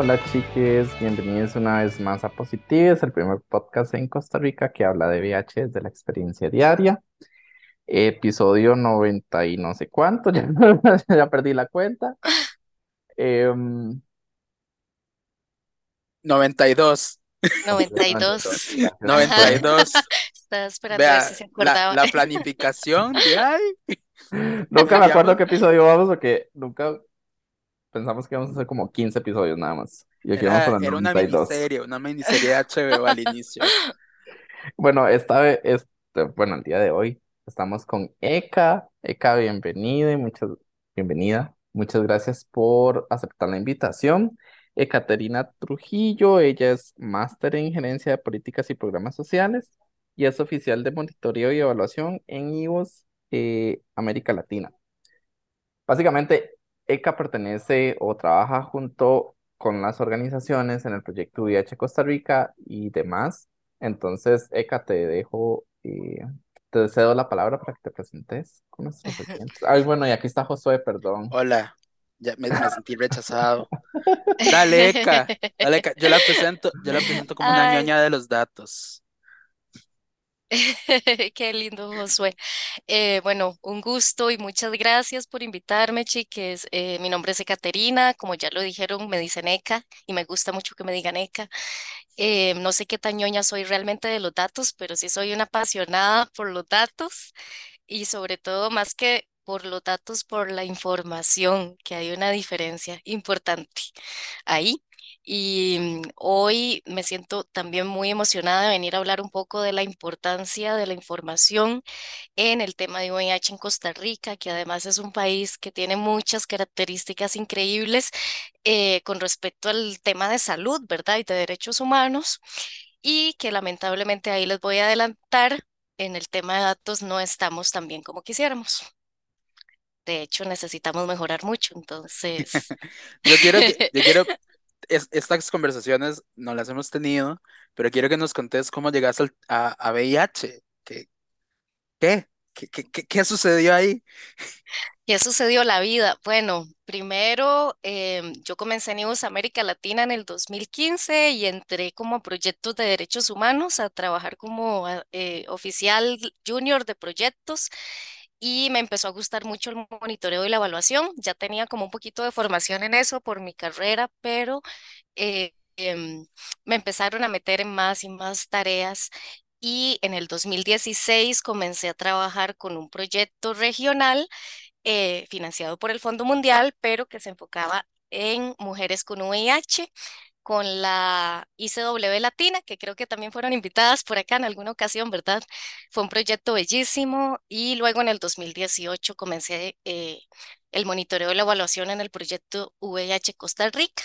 hola chiques, bienvenidos una vez más a Positivo, es el primer podcast en Costa Rica que habla de VIH desde la experiencia diaria. Episodio 90 y no sé cuánto, ya, ya perdí la cuenta. Em, 92. 92. gracias. 92. Estaba esperando a ver Vea, si se acordaba. la planificación de ay. Nunca me acuerdo qué episodio vamos porque nunca pensamos que íbamos a hacer como 15 episodios nada más. Y aquí vamos con el era una 92. miniserie, una miniserie HBO al inicio. Bueno, esta vez, este, bueno, el día de hoy estamos con Eka. Eka, bienvenida y muchas, bienvenida. Muchas gracias por aceptar la invitación. Ekaterina Trujillo, ella es máster en gerencia de políticas y programas sociales y es oficial de monitoreo y evaluación en IVOS eh, América Latina. Básicamente, ECA pertenece o trabaja junto con las organizaciones en el proyecto VIH Costa Rica y demás. Entonces, ECA, te dejo, eh, te cedo la palabra para que te presentes con nuestros. Ay, bueno, y aquí está Josué, perdón. Hola, ya me, me sentí rechazado. Dale, Eka, dale, Eka. Yo la presento, yo la presento como una ñoña de los datos. Qué lindo, Josué. Eh, bueno, un gusto y muchas gracias por invitarme, chiques. Eh, mi nombre es Ekaterina, como ya lo dijeron, me dicen Eka y me gusta mucho que me digan Eka. Eh, no sé qué tan ñoña soy realmente de los datos, pero sí soy una apasionada por los datos y sobre todo más que por los datos, por la información, que hay una diferencia importante ahí. Y mm, hoy me siento también muy emocionada de venir a hablar un poco de la importancia de la información en el tema de VIH en Costa Rica, que además es un país que tiene muchas características increíbles eh, con respecto al tema de salud, ¿verdad? Y de derechos humanos, y que lamentablemente ahí les voy a adelantar, en el tema de datos no estamos tan bien como quisiéramos. De hecho, necesitamos mejorar mucho, entonces... Yo quiero que, yo quiero, es- estas conversaciones no las hemos tenido, pero quiero que nos contes cómo llegaste al- a, a VIH. ¿Qué, qué, qué, qué, qué- sucedió ahí? ¿Qué sucedió la vida? Bueno, primero em, yo comencé en IVOS América Latina en el 2015 y entré como proyectos de derechos humanos a trabajar como eh, oficial junior de proyectos y me empezó a gustar mucho el monitoreo y la evaluación. Ya tenía como un poquito de formación en eso por mi carrera, pero eh, em, me empezaron a meter en más y más tareas. Y en el 2016 comencé a trabajar con un proyecto regional eh, financiado por el Fondo Mundial, pero que se enfocaba en mujeres con VIH, con la ICW Latina, que creo que también fueron invitadas por acá en alguna ocasión, ¿verdad? Fue un proyecto bellísimo y luego en el 2018 comencé eh, el monitoreo y la evaluación en el proyecto VIH Costa Rica.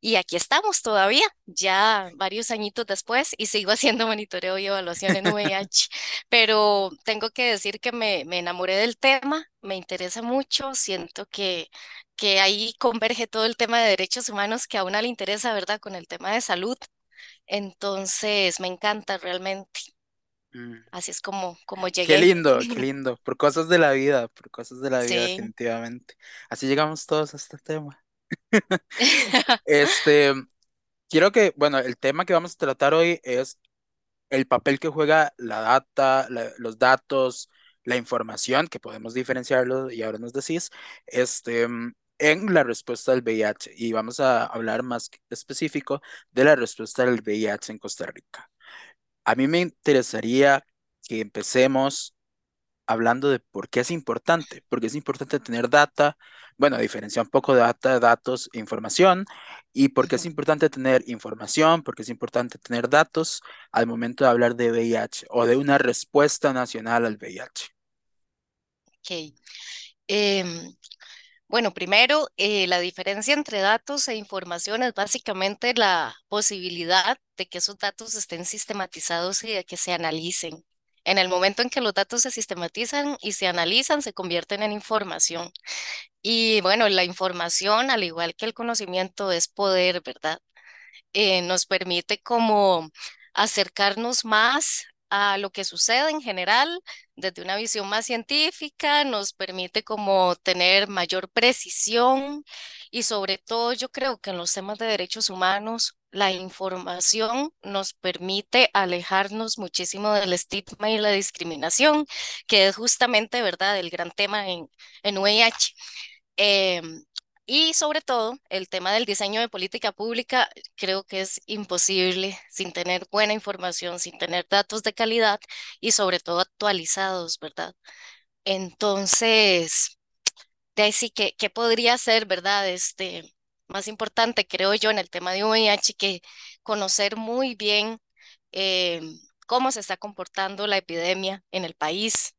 Y aquí estamos todavía, ya varios añitos después, y sigo haciendo monitoreo y evaluación en VIH. Pero tengo que decir que me, me enamoré del tema, me interesa mucho, siento que, que ahí converge todo el tema de derechos humanos que a una le interesa, ¿verdad? Con el tema de salud. Entonces, me encanta realmente. Mm. Así es como, como Qué llegué. lindo, qué lindo. Por cosas de la vida, por cosas de la vida, Sí. definitivamente. Así llegamos todos a este tema. Este, quiero que, bueno, el tema que vamos a tratar hoy es el papel que juega la data, los datos, la información, que podemos diferenciarlo y ahora nos decís, este, en la respuesta del VIH. Y vamos a hablar más específico de la respuesta del VIH en Costa Rica. A mí me interesaría que empecemos hablando de por qué es importante, porque es importante tener data, bueno, diferenciar un poco de data, datos e información, y por qué es importante tener información, porque es importante tener datos al momento de hablar de VIH o de una respuesta nacional al VIH. Ok. Em, Bueno, primero, eh, la diferencia entre datos e información es básicamente la posibilidad de que esos datos estén sistematizados y de que se analicen. En el momento en que los datos se sistematizan y se analizan, se convierten en información. Y bueno, la información, al igual que el conocimiento, es poder, ¿verdad? Eh, nos permite como acercarnos más a lo que sucede en general desde una visión más científica, nos permite como tener mayor precisión y sobre todo yo creo que en los temas de derechos humanos la información nos permite alejarnos muchísimo del estigma y la discriminación, que es justamente, ¿verdad?, el gran tema en, en. Em, y sobre todo, el tema del diseño de política pública creo que es imposible sin tener buena información, sin tener datos de calidad y sobre todo actualizados, ¿verdad? Entonces, de ahí sí que, ¿qué podría ser, verdad? Este, más importante, creo yo, en el tema de VIH, que conocer muy bien eh, cómo se está comportando la epidemia en el país.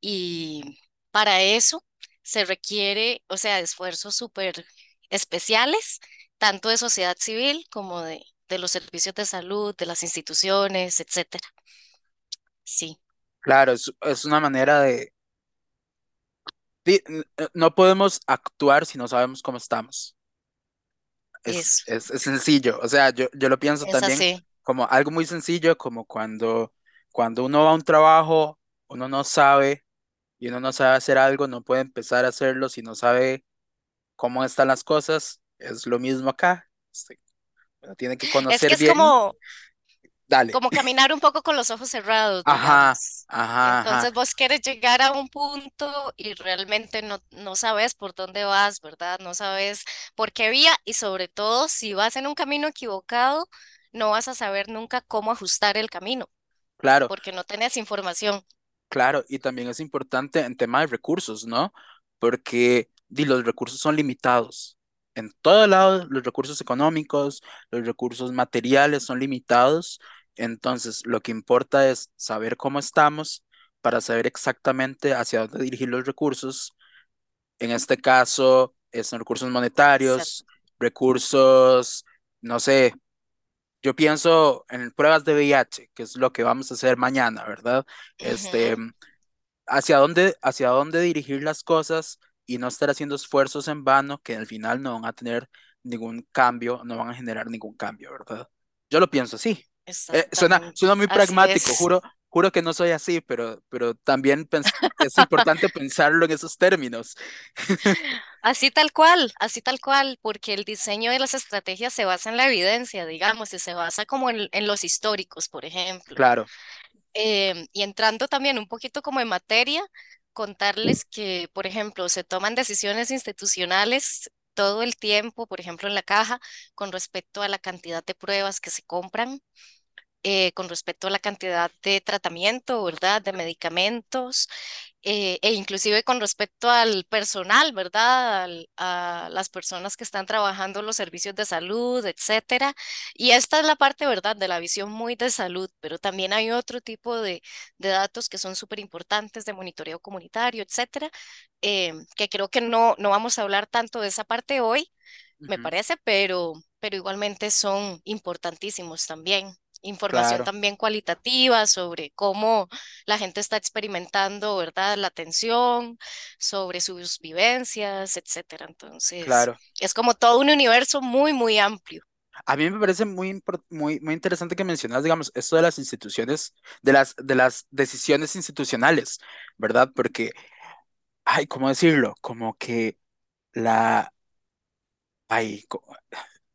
Y para eso se requiere, o sea, esfuerzos súper especiales, tanto de sociedad civil como de, de los servicios de salud, de las instituciones, etcétera. Sí, Claro, es, es una manera de... eh, No podemos actuar si no sabemos cómo estamos. Es, es, es sencillo, o sea, yo, yo lo pienso es también así. como algo muy sencillo, como cuando, cuando uno va a un trabajo, uno no sabe y uno no sabe hacer algo, no puede empezar a hacerlo si no sabe cómo están las cosas. Es lo mismo acá. Este, uno tiene que Es que conocer es bien. como, Dale. como caminar un poco con los ojos cerrados, Ajá, ajá, ajá. Entonces vos quieres llegar a un punto y realmente no, no sabes por dónde vas, ¿verdad? No sabes por qué vía y sobre todo si vas en un camino equivocado, no vas a saber nunca cómo ajustar el camino Claro. porque no tenés información. Claro, y también es importante en tema de recursos, ¿no? Porque di, los recursos son limitados. En todo lado, los recursos económicos, los recursos materiales son limitados. Entonces, lo que importa es saber cómo estamos para saber exactamente hacia dónde dirigir los recursos. En este caso, son recursos Exacto. monetarios, recursos, no sé, yo pienso en pruebas de VIH, que es lo que vamos a hacer mañana, ¿verdad? Este, hacia dónde, hacia dónde dirigir las cosas y no estar haciendo esfuerzos en vano que al final no van a tener ningún cambio, no van a generar ningún cambio, ¿verdad? Yo lo pienso así. Eh, suena, suena muy pragmático, juro, juro que no soy así, pero, pero también es importante pensarlo en esos términos. Así tal cual, así tal cual, porque el diseño de las estrategias se basa en la evidencia, digamos, y se basa como en, en los históricos, por ejemplo. Claro. Em, y entrando también un poquito como en materia, contarles que, por ejemplo, se toman decisiones institucionales todo el tiempo, por ejemplo, en la caja, con respecto a la cantidad de pruebas que se compran, eh, con respecto a la cantidad de tratamiento, ¿verdad? De medicamentos eh, e inclusive con respecto al personal, ¿verdad? Al- a las personas que están trabajando en los servicios de salud, etcétera. Y esta es la parte, ¿verdad? De la visión muy de salud, pero también hay otro tipo de, de datos que son súper importantes de monitoreo comunitario, etcétera, eh, que creo que no, no vamos a hablar tanto de esa parte hoy, me parece, pero, pero igualmente son importantísimos también. Información Claro, también cualitativa sobre cómo la gente está experimentando, ¿verdad? La atención, sobre sus vivencias, etcétera. Entonces, claro. es como todo un universo muy, muy amplio. A mí me parece muy, muy, muy interesante que mencionas, digamos, esto de las instituciones, de las, de las decisiones institucionales, ¿verdad? Porque, ay, ¿cómo decirlo? Como que la, ay,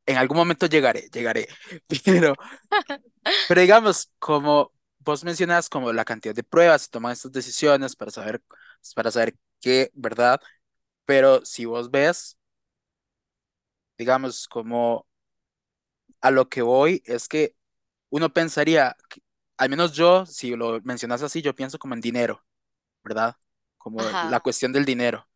en algún momento llegaré, llegaré, pero, pero digamos, como vos mencionas, como la cantidad de pruebas, se toman estas decisiones para saber, para saber qué, ¿verdad? Pero si vos ves, digamos, como a lo que voy es que uno pensaría, que- al menos yo, si lo mencionas así, yo pienso como en dinero, ¿verdad? Como la cuestión del dinero.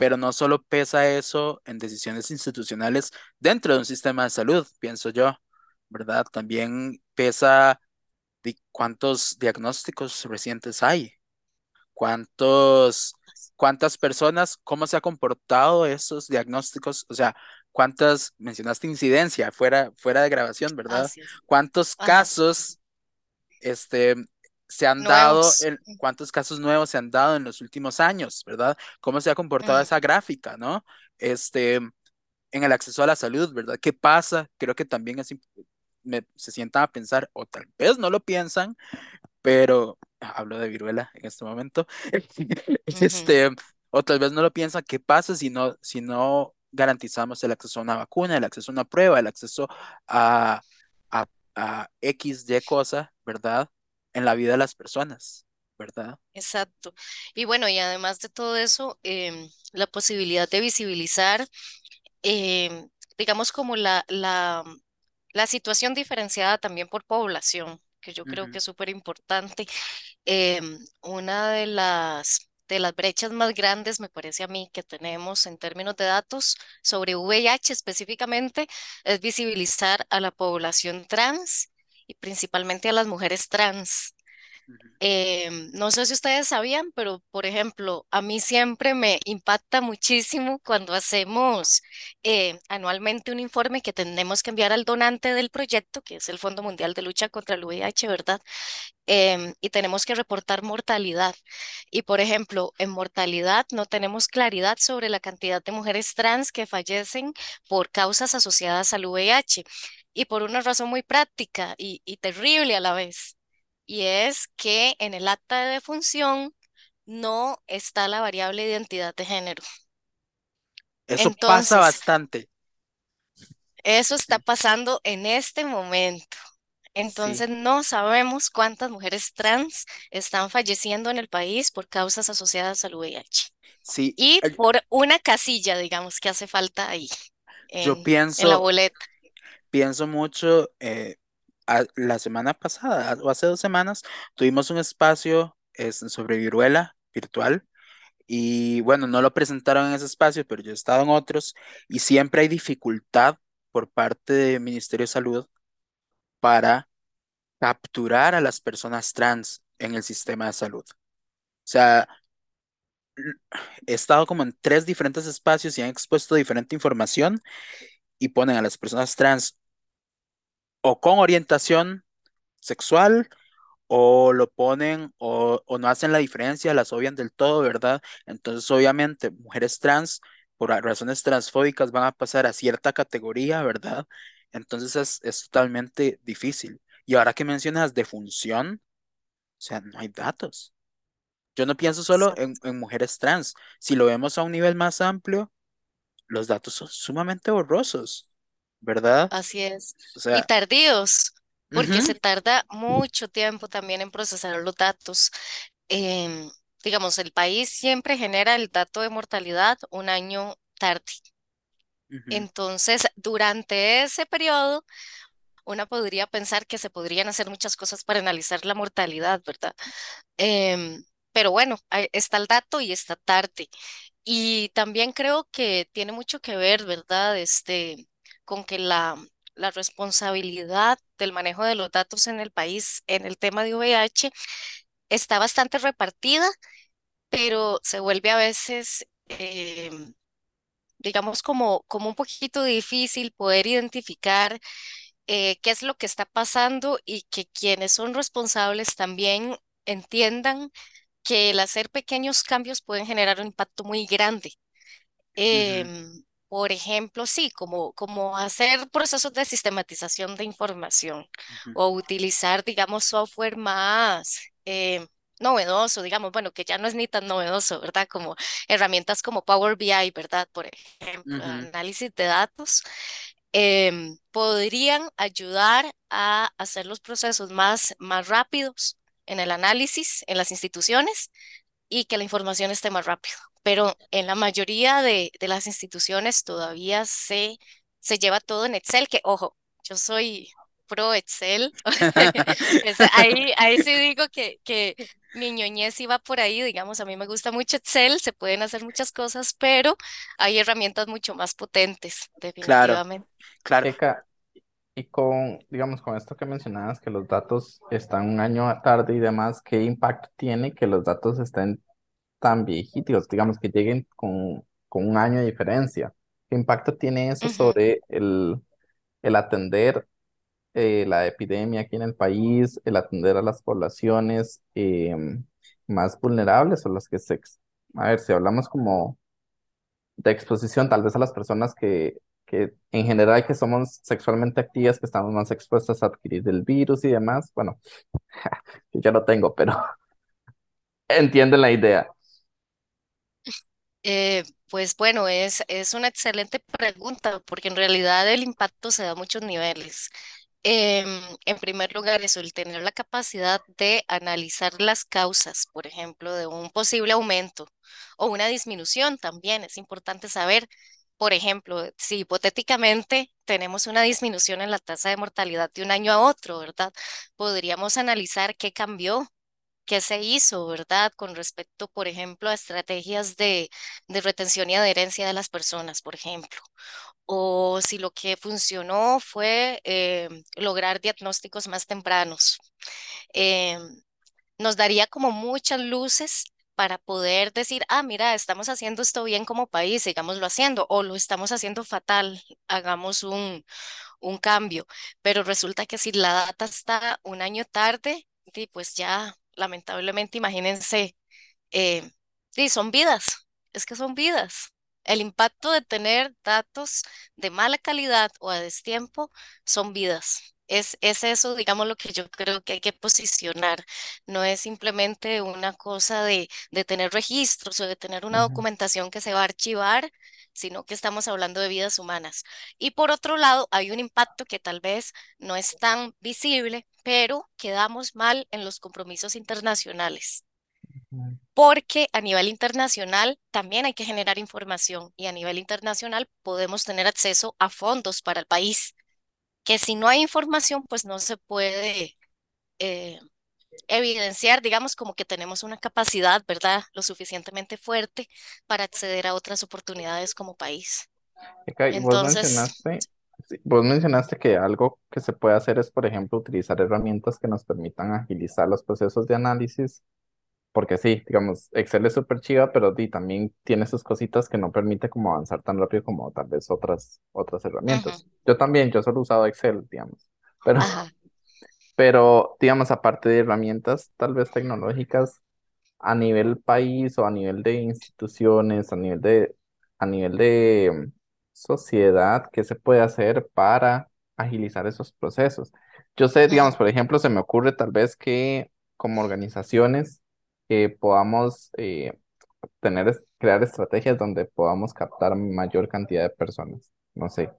Pero no solo pesa eso en decisiones institucionales dentro de un sistema de salud, pienso yo, ¿verdad? También pesa de cuántos diagnósticos recientes hay, cuántos, cuántas personas, cómo se ha comportado esos diagnósticos, o sea, cuántas, mencionaste incidencia fuera, fuera de grabación, ¿verdad? ¿Cuántos casos este, se han dado, en, cuántos casos nuevos se han dado en los últimos años, ¿verdad? ¿Cómo se ha comportado Ujú, esa gráfica, ¿no? Este, en el acceso a la salud, ¿verdad? ¿Qué pasa? Creo que también es, me- se sientan a pensar, o tal vez no lo piensan, pero hablo de viruela en este momento. Este, o tal vez no lo piensan, ¿qué pasa si no, si no garantizamos el acceso a una vacuna, el acceso a una prueba, el acceso a, a, a X, Y cosa, ¿verdad? En la vida de las personas, ¿verdad? exacto. Y bueno, y además de todo eso, em, la posibilidad de visibilizar, em, digamos, como la, la, la situación diferenciada también por población, que yo creo que es súper importante. Em, una de las, de las brechas más grandes, me parece a mí, que tenemos en términos de datos sobre VIH específicamente, es visibilizar a la población trans y principalmente a las mujeres trans. Em, no sé si ustedes sabían, pero por ejemplo, a mí siempre me impacta muchísimo cuando hacemos eh, anualmente un informe que tenemos que enviar al donante del proyecto, que es el Fondo Mundial de Lucha contra el VIH, ¿verdad? Em, y tenemos que reportar mortalidad. Y por ejemplo, en mortalidad no tenemos claridad sobre la cantidad de mujeres trans que fallecen por causas asociadas al VIH. Y por una razón muy práctica y, y terrible a la vez. Y es que en el acta de defunción no está la variable identidad de género. Eso pasa Entonces, bastante. eso está pasando en este momento. sí, Entonces, no sabemos cuántas mujeres trans están falleciendo en el país por causas asociadas al VIH. sí. Y por una casilla, digamos, que hace falta ahí Yo en, en la pienso, boleta. Pienso mucho, eh, a- la semana pasada o hace dos semanas tuvimos un espacio es, sobre viruela virtual y bueno, no lo presentaron en ese espacio, pero yo he estado en otros y siempre hay dificultad por parte del Ministerio de Salud para capturar a las personas trans en el sistema de salud. O sea, he estado como en tres diferentes espacios y han expuesto diferente información y ponen a las personas trans o con orientación sexual o lo ponen o, o no hacen la diferencia, las obvian del todo, ¿verdad? Entonces, obviamente, mujeres trans, por razones transfóbicas, van a pasar a cierta categoría, ¿verdad? Entonces es, es totalmente difícil. Y ahora que mencionas defunción, o sea, no hay datos. Yo no pienso solo en, en mujeres trans. Si lo vemos a un nivel más amplio, los datos son sumamente borrosos, ¿verdad? Así es. O Y tardíos, porque ujú, se tarda mucho tiempo también en procesar los datos. Em, digamos, el país siempre genera el dato de mortalidad un año tarde. ujú, Entonces, durante ese periodo, Una podría pensar que se podrían hacer muchas cosas para analizar la mortalidad, ¿verdad? Em, pero bueno, ahí está el dato y está tarde. Y también creo que tiene mucho que ver, ¿verdad? Este, con que la, la responsabilidad del manejo de los datos en el país en el tema de VIH está bastante repartida, pero se vuelve a veces, em, digamos, como, como un poquito difícil poder identificar eh, qué es lo que está pasando y que quienes son responsables también entiendan que el hacer pequeños cambios pueden generar un impacto muy grande. Por ejemplo, sí, como, como hacer procesos de sistematización de información o utilizar, digamos, software más em, novedoso, digamos, bueno, que ya no es ni tan novedoso, ¿verdad? Como herramientas como Power BI, ¿verdad? Por ejemplo, análisis de datos em, podrían ayudar a hacer los procesos más, más rápidos en el análisis en las instituciones y que la información esté más rápido. Pero en la mayoría de, de las instituciones todavía se, se lleva todo en Excel, que ojo, yo soy pro Excel. Ahí, ahí sí digo que, que mi ñoñez iba por ahí, digamos, a mí me gusta mucho Excel, se pueden hacer muchas cosas, pero hay herramientas mucho más potentes, Claro, definitivamente. claro. Eka, y con, digamos, con esto que mencionabas, que los datos están un año tarde y demás, ¿qué impacto tiene que los datos estén tan viejitos, digamos, que lleguen con, con un año de diferencia? ¿Qué impacto tiene eso sobre el, el atender eh, la epidemia aquí en el país, el atender a las poblaciones em, más vulnerables o las que se... A ver, si hablamos como de exposición, tal vez a las personas que, que en general que somos sexualmente activas, que estamos más expuestas a adquirir el virus y demás. Bueno, yo ya lo tengo, pero entienden la idea. Eh, pues bueno, es, es una excelente pregunta porque en realidad el impacto se da a muchos niveles. Em, en primer lugar, eso, el tener la capacidad de analizar las causas, por ejemplo, de un posible aumento o una disminución también. Es importante saber, por ejemplo, si hipotéticamente tenemos una disminución en la tasa de mortalidad de un año a otro, ¿verdad? Podríamos analizar qué cambió qué se hizo, ¿verdad? Con respecto, por ejemplo, a estrategias de, retención y adherencia de las personas, por ejemplo. O si lo que funcionó fue eh, lograr diagnósticos más tempranos. Eh, nos daría como muchas luces para poder decir, ah, mira, estamos haciendo esto bien como país, sigámoslo haciendo, o lo estamos haciendo fatal, hagamos un, un cambio. Pero resulta que si la data está un año tarde, pues ya lamentablemente, imagínense, eh, son vidas, es que son vidas. El impacto de tener datos de mala calidad o a destiempo son vidas. Es, es eso, digamos, lo que yo creo que hay que posicionar. No es simplemente una cosa de, de tener registros o de tener una documentación que se va a archivar, sino que estamos hablando de vidas humanas. Y por otro lado, hay un impacto que tal vez no es tan visible, pero quedamos mal en los compromisos internacionales. Porque a nivel internacional también hay que generar información y a nivel internacional podemos tener acceso a fondos para el país, que si no hay información, pues no se puede eh, evidenciar, digamos, como que tenemos una capacidad, ¿verdad?, lo suficientemente fuerte para acceder a otras oportunidades como país. vos mencionaste, vos mencionaste que algo que se puede hacer es, por ejemplo, utilizar herramientas que nos permitan agilizar los procesos de análisis, porque sí, digamos, Excel es súper chiva, pero también tiene sus cositas que no permite como avanzar tan rápido como tal vez otras, otras herramientas. Yo también, yo solo he usado Excel, digamos, pero... Pero, digamos, aparte de herramientas tal vez tecnológicas, a nivel país o a nivel de instituciones, a nivel de, a nivel de sociedad, ¿qué se puede hacer para agilizar esos procesos? Yo sé, digamos, por ejemplo, se me ocurre tal vez que como organizaciones eh, podamos eh, tener, crear estrategias donde podamos captar mayor cantidad de personas, no sé.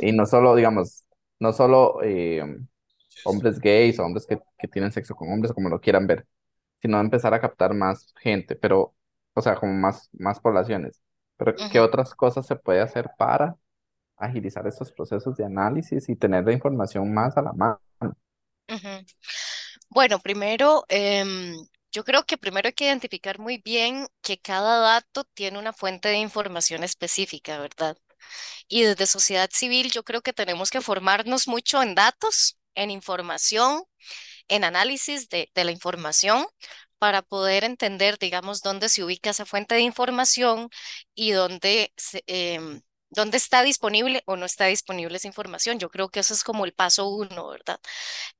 Y no solo, digamos, no solo eh, hombres gays o hombres que, que tienen sexo con hombres, como lo quieran ver, sino empezar a captar más gente, pero, o sea, como más, más poblaciones. Pero, ¿qué otras cosas se puede hacer para agilizar estos procesos de análisis y tener la información más a la mano? Bueno, primero, em, yo creo que primero hay que identificar muy bien que cada dato tiene una fuente de información específica, ¿verdad? Y desde sociedad civil yo creo que tenemos que formarnos mucho en datos en información, en análisis de, la información para poder entender, digamos, dónde se ubica esa fuente de información y dónde, em, dónde está disponible o no está disponible esa información. Yo creo que eso es como el paso uno, ¿verdad?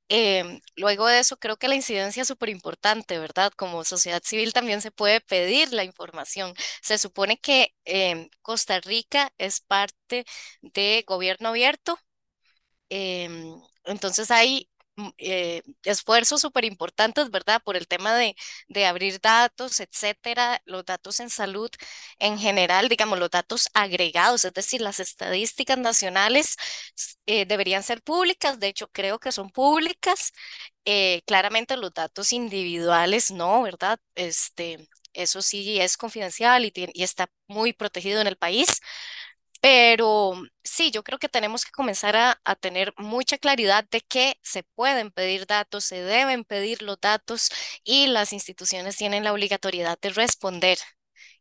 Em, luego de eso, creo que la incidencia es súper importante, ¿verdad? Como sociedad civil también se puede pedir la información. Se supone que em, Costa Rica es parte de gobierno abierto. Entonces hay eh, esfuerzos súper importantes, ¿verdad? Por el tema de, de, abrir datos, etcétera, los datos en salud en general, digamos, los datos agregados, es decir, las estadísticas nacionales eh, deberían ser públicas, de hecho creo que son públicas, eh, claramente los datos individuales no, ¿verdad? Este, eso sí es confidencial y, y está muy protegido en el país, pero sí, yo creo que tenemos que comenzar a, tener mucha claridad de que se pueden pedir datos, se deben pedir los datos y las instituciones tienen la obligatoriedad de responder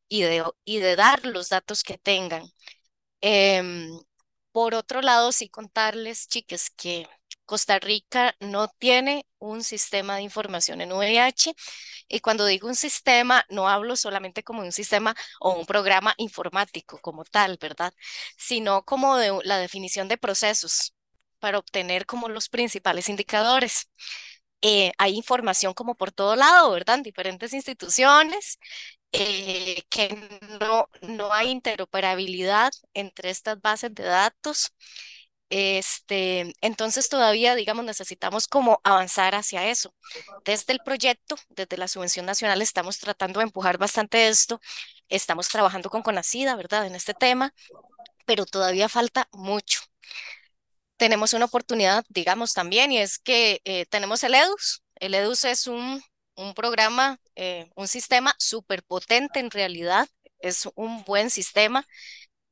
y de, y de dar los datos que tengan. Em, por otro lado, sí contarles, chicas, que Costa Rica no tiene un sistema de información en VIH y cuando digo un sistema no hablo solamente como un sistema o un programa informático como tal, ¿verdad? Sino como de la definición de procesos para obtener como los principales indicadores. Eh, hay información como por todo lado, ¿verdad? En diferentes instituciones eh, que no, no hay interoperabilidad entre estas bases de datos. Este, entonces todavía, digamos, necesitamos como avanzar hacia eso. Desde el proyecto, desde la subvención nacional, estamos tratando de empujar bastante esto. Estamos trabajando con Conacida, ¿verdad?, en este tema, pero todavía falta mucho. Tenemos una oportunidad, digamos, también, y es que eh, tenemos el EDUS. El EDUS es un, un programa, eh, un sistema súper potente en realidad, es un buen sistema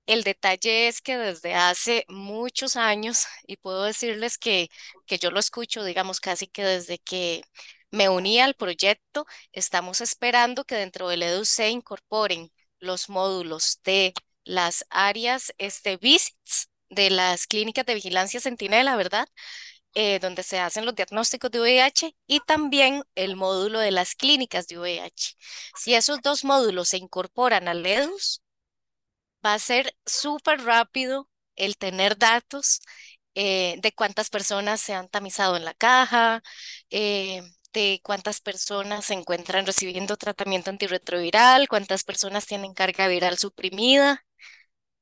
el detalle es que desde hace muchos años, y puedo decirles que, que yo lo escucho, digamos, casi que desde que me uní al proyecto, estamos esperando que dentro del EDU se incorporen los módulos de las áreas este, visits de las clínicas de vigilancia centinela, ¿verdad? Eh, donde se hacen los diagnósticos de VIH y también el módulo de las clínicas de VIH. Si esos dos módulos se incorporan al EDUS, va a ser súper rápido el tener datos eh, de cuántas personas se han tamizado en la caja, eh, de cuántas personas se encuentran recibiendo tratamiento antirretroviral, cuántas personas tienen carga viral suprimida.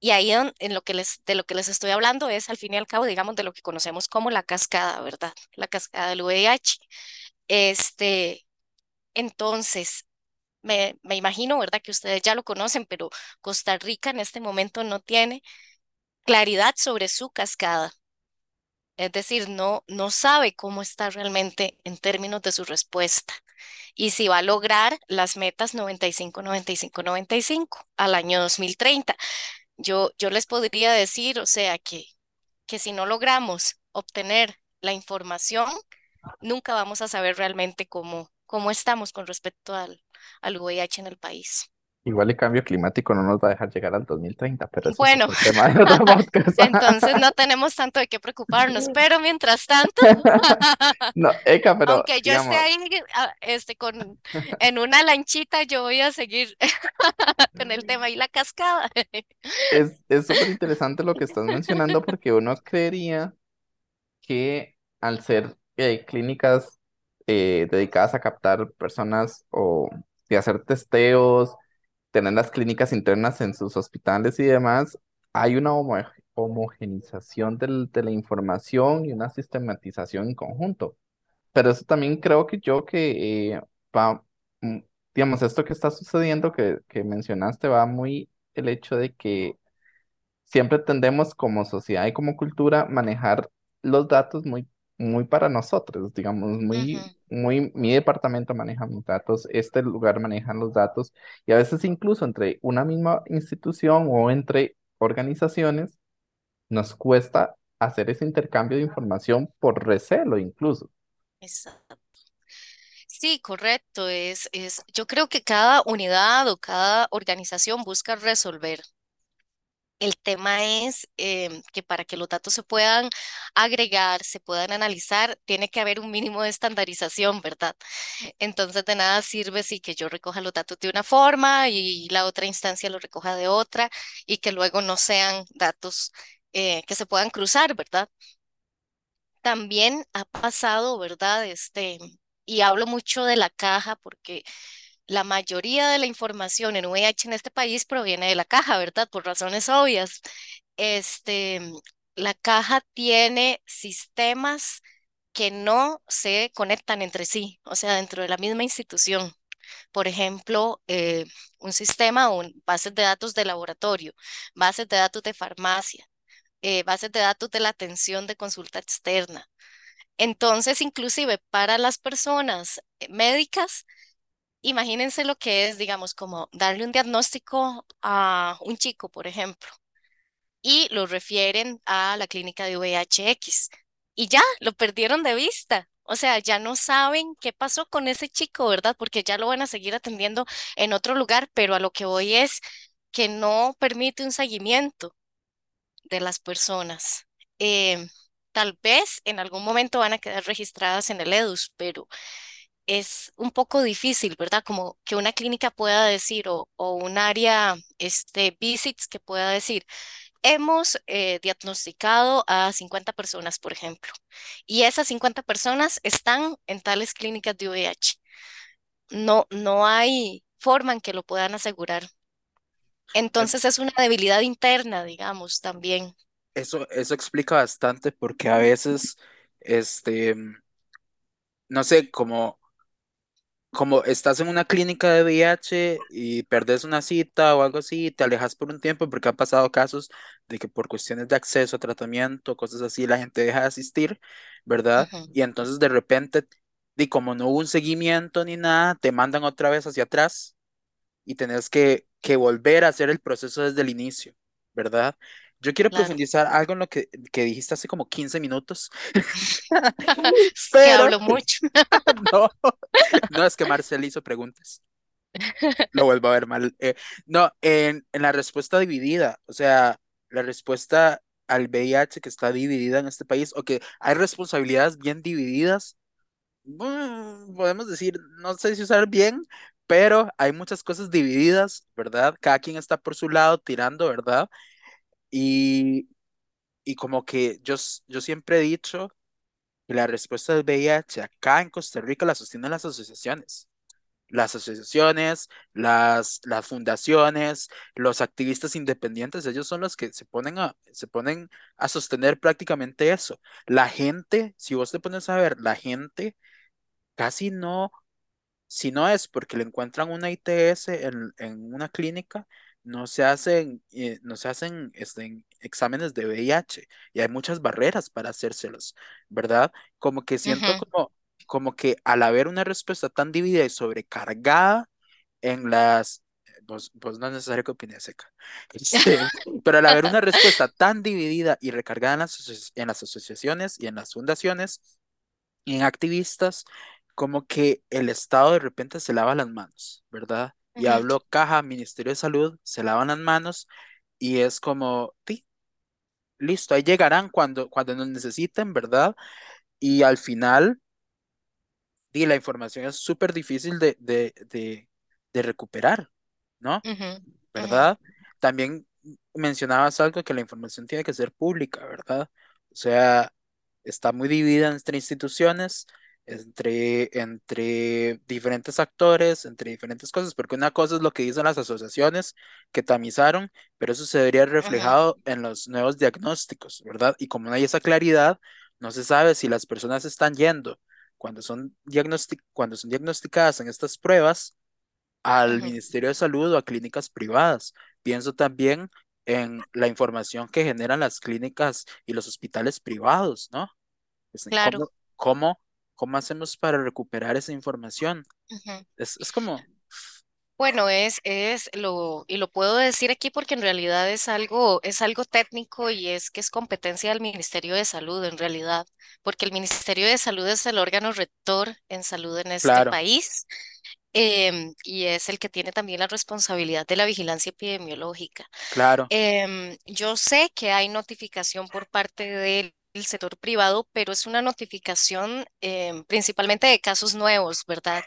Y ahí en, lo que les, de lo que les estoy hablando es, al fin y al cabo, digamos, de lo que conocemos como la cascada, ¿verdad? La cascada del VIH. Este, entonces, me, imagino, ¿verdad? Que ustedes ya lo conocen, pero Costa Rica en este momento no tiene claridad sobre su cascada. Es decir, no, no sabe cómo está realmente en términos de su respuesta y si va a lograr las metas 95, 95, 95 al año 2030. Yo, yo les podría decir, o sea, que, que si no logramos obtener la información, nunca vamos a saber realmente cómo, cómo estamos con respecto al, al VIH en el país. Igual el cambio climático no nos va a dejar llegar al 2030, pero eso bueno, es tema de otro podcast. entonces no tenemos tanto de qué preocuparnos, pero mientras tanto, no, Eka, pero aunque yo esté ahí ah, este, con, en una lanchita, yo voy a seguir con el tema y la cascada. es súper interesante lo que estás mencionando porque uno creería que al ser eh, clínicas eh, dedicadas a captar personas o de hacer testeos, tener las clínicas internas en sus hospitales y demás, hay una homogenización de la información y una sistematización en conjunto. Pero eso también creo que yo que eh, mm, digamos, esto que está sucediendo que, que mencionaste va muy el hecho de que siempre tendemos como sociedad y como cultura manejar los datos muy muy para nosotros, digamos, muy, muy, mi departamento maneja mis datos, este lugar maneja los datos, y a veces incluso entre una misma institución o entre organizaciones, nos cuesta hacer ese intercambio de información por recelo incluso. Exacto. Sí, correcto. Es, es, yo creo que cada unidad o cada organización busca resolver el tema es em, que para que los datos se puedan agregar, se puedan analizar, tiene que haber un mínimo de estandarización, ¿verdad? Entonces de nada sirve si que yo recoja los datos de una forma y la otra instancia lo recoja de otra y que luego no sean datos eh, que se puedan cruzar, ¿verdad? También ha pasado, ¿verdad? Este, y hablo mucho de la caja porque la mayoría de la información en VIH en este país proviene de la caja, ¿verdad? Por razones obvias. Este, la caja tiene sistemas que no se conectan entre sí, o sea, dentro de la misma institución. Por ejemplo, eh, un sistema o bases de datos de laboratorio, bases de datos de farmacia, eh, bases de datos de la atención de consulta externa. Entonces, inclusive para las personas eh, médicas, imagínense lo que es, digamos, como darle un diagnóstico a un chico, por ejemplo, y lo refieren a la clínica de VIH-X y ya lo perdieron de vista. O sea, ya no saben qué pasó con ese chico, ¿verdad? Porque ya lo van a seguir atendiendo en otro lugar, pero a lo que voy es que no permite un seguimiento de las personas. Eh, tal vez en algún momento van a quedar registradas en el EDUS, pero es un poco difícil, ¿verdad? Como que una clínica pueda decir o, un área, este, visits que pueda decir, hemos eh, diagnosticado a 50 personas, por ejemplo, y esas 50 personas están en tales clínicas de VIH. No, no hay forma en que lo puedan asegurar. Entonces es una debilidad interna, digamos, también. Eso, eso explica bastante porque a veces, este, no sé, como, como estás en una clínica de VIH y perdes una cita o algo así, te alejas por un tiempo porque han pasado casos de que por cuestiones de acceso a tratamiento, cosas así, la gente deja de asistir, ¿verdad? Y entonces de repente, y como no hubo un seguimiento ni nada, te mandan otra vez hacia atrás y tenés que, que volver a hacer el proceso desde el inicio, ¿verdad? Yo quiero claro. profundizar algo en lo que, que dijiste hace como 15 minutos, que pero hablo mucho. no, no es que Marcel hizo preguntas, lo vuelvo a ver mal. Eh, no, en, en la respuesta dividida, o sea, la respuesta al VIH que está dividida en este país, o que hay responsabilidades bien divididas, mm, podemos decir, no sé si usar bien, pero hay muchas cosas divididas, ¿verdad? Cada quien está por su lado tirando, ¿verdad? Y, y como que yo, yo siempre he dicho que la respuesta del VIH acá en Costa Rica la sostienen las asociaciones. Las asociaciones, las, las fundaciones, los activistas independientes, ellos son los que se ponen a, se ponen a sostener prácticamente eso. La gente, si vos te pones a ver, la gente casi no si no es porque le encuentran una ITS en, en una clínica, no se hacen, eh, no se hacen este, exámenes de VIH y hay muchas barreras para hacérselos, ¿verdad? Como que siento como, como que al haber una respuesta tan dividida y sobrecargada en las... Vos, vos no es necesario que opines, Seca. Este, pero al haber una respuesta tan dividida y recargada en las, en las asociaciones y en las fundaciones, y en activistas, como que el Estado de repente se lava las manos, ¿verdad? Y ujú, hablo caja, Ministerio de Salud, se lavan las manos y es como, sí, listo, ahí llegarán cuando, cuando nos necesiten, ¿verdad? Y al final, di, la información es súper difícil de, de, de, de recuperar, ¿no? ¿verdad? También mencionabas algo que la información tiene que ser pública, ¿verdad? O sea, está muy dividida entre instituciones, entre, entre diferentes actores, entre diferentes cosas, porque una cosa es lo que dicen las asociaciones que tamizaron, pero eso se debería reflejado en los nuevos diagnósticos, ¿verdad? Y como no hay esa claridad, no se sabe si las personas están yendo cuando son diagnosti- cuando son diagnosticadas en estas pruebas al ujú. Ministerio de Salud o a clínicas privadas. Pienso también en la información que generan las clínicas y los hospitales privados, ¿no? Claro. ¿Cómo, cómo, cómo hacemos para recuperar esa información? Es, es como, Bueno, es, es lo, y lo puedo decir aquí porque en realidad es algo, es algo técnico y es que es competencia del Ministerio de Salud en realidad, porque el Ministerio de Salud es el órgano rector en salud en este claro, país em, y es el que tiene también la responsabilidad de la vigilancia epidemiológica. claro, Em, yo sé que hay notificación por parte del sector privado, pero es una notificación em, principalmente de casos nuevos, ¿verdad?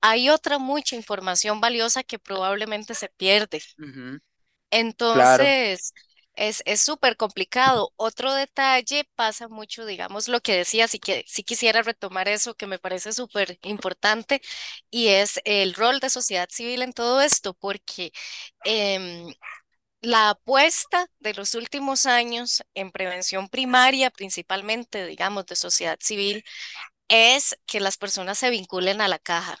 Hay otra mucha información valiosa que probablemente se pierde. Entonces, es, es súper complicado. Otro detalle pasa mucho, digamos, lo que decías y que sí quisiera retomar eso que me parece súper importante y es el rol de sociedad civil en todo esto, porque em, la apuesta de los últimos años en prevención primaria, principalmente, digamos, de sociedad civil, es que las personas se vinculen a la caja.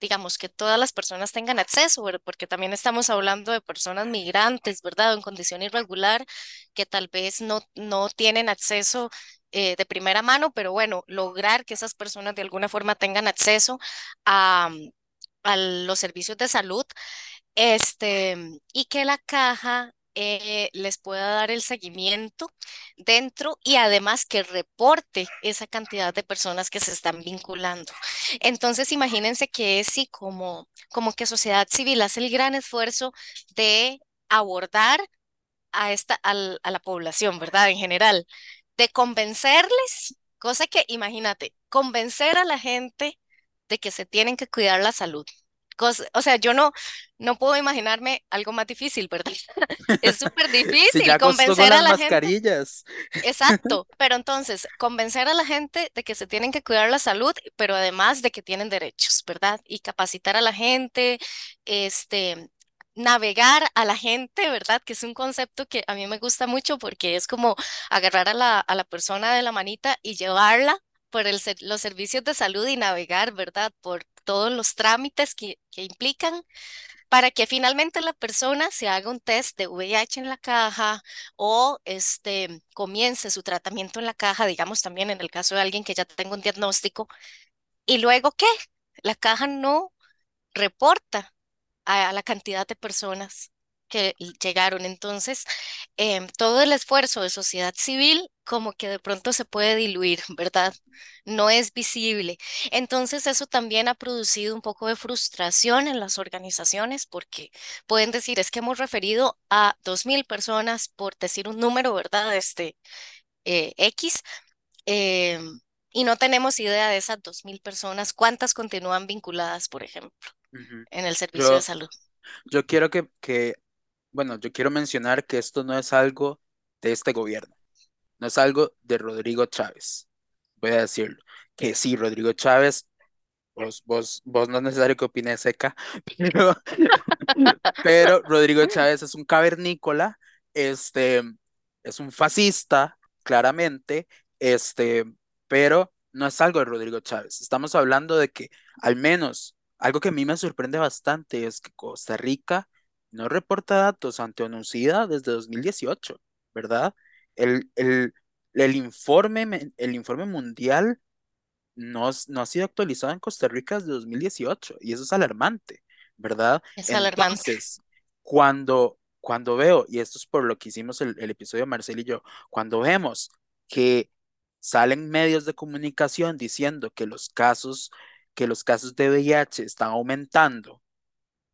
Digamos, que todas las personas tengan acceso. Porque también estamos hablando de personas migrantes, ¿verdad? O en condición irregular, que tal vez no, no tienen acceso eh, de primera mano, pero bueno, lograr que esas personas de alguna forma tengan acceso a los servicios de salud este, y que la caja eh, les pueda dar el seguimiento dentro y además que reporte esa cantidad de personas que se están vinculando. Entonces, imagínense que es sí como, como que sociedad civil hace el gran esfuerzo de abordar a esta, al- a la población, ¿verdad? En general, de convencerles, cosa que imagínate, convencer a la gente de que se tienen que cuidar la salud o sea, yo no, no puedo imaginarme algo más difícil, ¿verdad? Es súper difícil convencer a la gente. mascarillas. Exacto, pero entonces convencer a la gente de que se tienen que cuidar la salud, pero además de que tienen derechos, ¿verdad? Y capacitar a la gente, este, navegar a la gente, ¿verdad? Que es un concepto que a mí me gusta mucho porque es como agarrar a la, a la persona de la manita y llevarla por los servicios de salud y navegar, ¿verdad? Por todos los trámites que, implican para que finalmente la persona se haga un test de VIH en la caja o este, comience su tratamiento en la caja, digamos también en el caso de alguien que ya tenga un diagnóstico, y luego ¿qué? La caja no reporta a, la cantidad de personas que llegaron. Entonces, em, todo el esfuerzo de sociedad civil como que de pronto se puede diluir, ¿verdad? No es visible. Entonces, eso también ha producido un poco de frustración en las organizaciones porque pueden decir, es que hemos referido a 2.000 personas por decir un número, ¿verdad? Este, eh, X. em, y no tenemos idea de esas 2.000 personas, cuántas continúan vinculadas, por ejemplo, en el servicio de salud. yo quiero que, que, bueno, yo quiero mencionar que esto no es algo de este gobierno, no es algo de Rodrigo Chávez. Voy a decirlo. Que sí, Rodrigo Chávez, vos, vos, vos no es necesario que opines seca, pero Pero Rodrigo Chávez es un cavernícola, este, es un fascista, claramente, este, pero no es algo de Rodrigo Chávez. Estamos hablando de que, al menos, algo que a mí me sorprende bastante es que Costa Rica no reporta datos ante ONUCIDA desde 2018, ¿verdad? El, el, el informe, me- el informe mundial no, no ha sido actualizado en Costa Rica desde 2018 y eso es alarmante, ¿verdad? Es alarmante. Entonces, cuando, cuando veo, y esto es por lo que hicimos el, el episodio Marcel y yo, cuando vemos que salen medios de comunicación diciendo que los casos, que los casos de VIH están aumentando,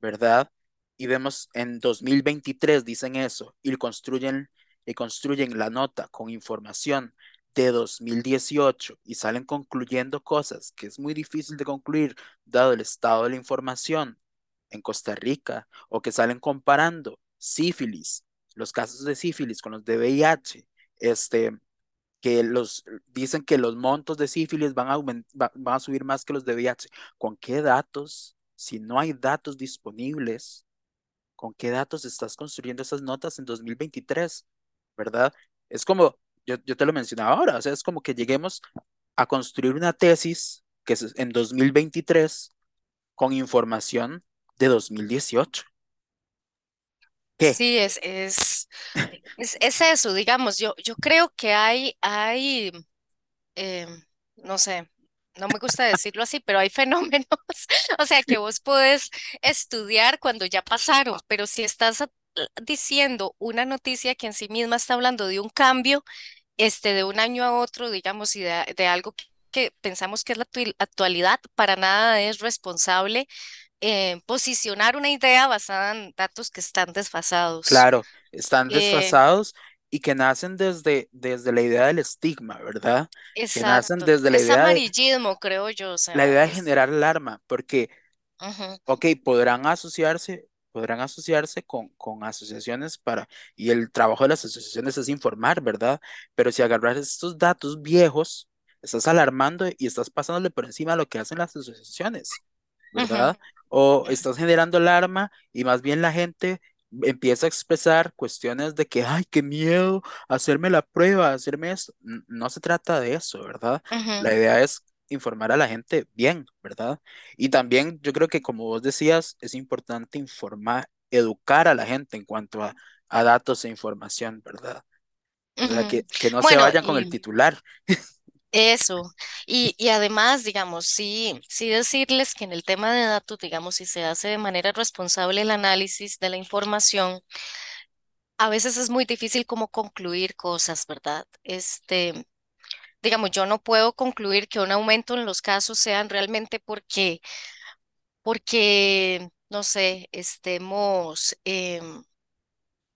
¿verdad? Y vemos en 2023 dicen eso y construyen, y construyen la nota con información de 2018 y salen concluyendo cosas que es muy difícil de concluir dado el estado de la información en Costa Rica o que salen comparando sífilis, los casos de sífilis con los de VIH, este, que los dicen que los montos de sífilis van a, aument- va- van a subir más que los de VIH. ¿Con qué datos? Si no hay datos disponibles, ¿con qué datos estás construyendo esas notas en 2023? ¿Verdad? Es como, yo, yo te lo mencionaba ahora, o sea, es como que lleguemos a construir una tesis que es en 2023 con información de 2018. ¿Qué? Sí, es, es, es, es eso, digamos, yo, yo creo que hay, hay, em, no sé, no me gusta decirlo así, pero hay fenómenos, o sea, que vos podés estudiar cuando ya pasaron, pero si estás diciendo una noticia que en sí misma está hablando de un cambio, este, de un año a otro, digamos, y de, de algo que, que pensamos que es la actu- actualidad, para nada es responsable eh, posicionar una idea basada en datos que están desfasados. Claro, están Eh, desfasados y que nacen desde, desde la idea del estigma, ¿verdad? Que nacen exacto. desde la Es idea de, amarillismo, creo yo. O la sea, idea de generar alarma, porque ujú, Ok, podrán asociarse, podrán asociarse con, con asociaciones para, y el trabajo de las asociaciones es informar, ¿verdad? Pero si agarras estos datos viejos, estás alarmando y estás pasándole por encima lo que hacen las asociaciones, ¿verdad? O estás generando alarma y más bien la gente empieza a expresar cuestiones de que, ay, qué miedo hacerme la prueba, hacerme esto. No se trata de eso, ¿verdad? La idea es informar a la gente bien, ¿verdad? Y también yo creo que como vos decías, es importante informar, educar a la gente en cuanto a, a datos e información, ¿verdad? O sea, ujú. que, que no se vayan con el titular. eso. Y, y además, digamos, sí, sí decirles que en el tema de datos, digamos, si se hace de manera responsable el análisis de la información, a veces es muy difícil como concluir cosas, ¿verdad? Este, digamos, yo no puedo concluir que un aumento en los casos sean realmente porque, porque, no sé, estemos em,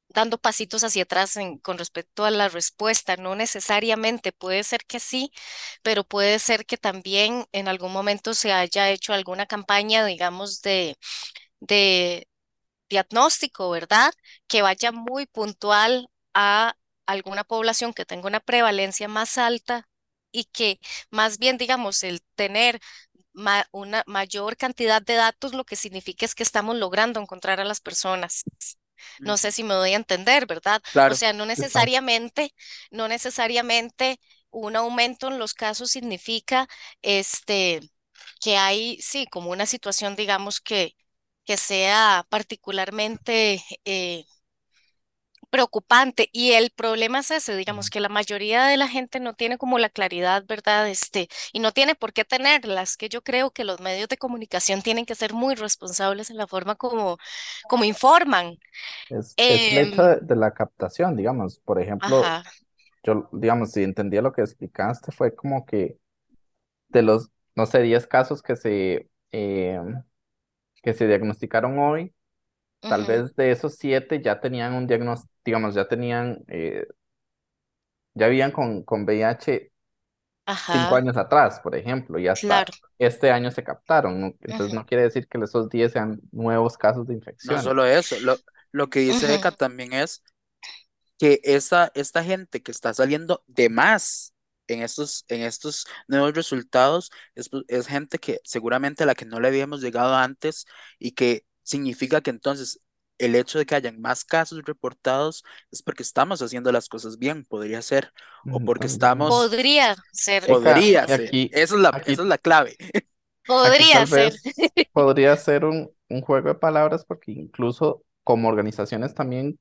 dando pasitos hacia atrás con respecto a la respuesta. No necesariamente puede ser que sí, pero puede ser que también en algún momento se haya hecho alguna campaña, digamos, de, de diagnóstico, ¿verdad? Que vaya muy puntual a alguna población que tenga una prevalencia más alta y que más bien, digamos, el tener una mayor cantidad de datos, lo que significa es que estamos logrando encontrar a las personas. No sé si me doy a entender, ¿verdad? O sea, no necesariamente, no necesariamente un aumento en los casos significa este que hay, sí, como una situación, digamos, que, que sea particularmente eh, preocupante. Y el problema es ese, digamos, que la mayoría de la gente no tiene como la claridad, ¿verdad? Este, y no tiene por qué tenerlas, que yo creo que los medios de comunicación tienen que ser muy responsables en la forma como, como informan. Es, el hecho Em, de, la captación, digamos, por ejemplo, ajá, yo, digamos, si entendía lo que explicaste, fue como que de los, no sé, 10 casos que se, eh, que se diagnosticaron hoy, tal vez de esos 7 ya tenían un diagnóstico, digamos, ya tenían, eh, ya habían con, con VIH cinco años atrás, por ejemplo, y hasta claro. este año se captaron, ¿no? Entonces no quiere decir que esos 10 sean nuevos casos de No infecciones. solo eso, lo, lo que dice Eka también es que esta, esta gente que está saliendo de más en estos, en estos nuevos resultados es, pu- es gente que seguramente a la que no le habíamos llegado antes y que significa que entonces el hecho de que hayan más casos reportados es porque estamos haciendo las cosas bien, podría ser, o porque estamos, Podría ser, podría ser, aquí, esa es la, esa aquí, es la clave. podría tal ser. vez podría ser un, un juego de palabras porque incluso como organizaciones también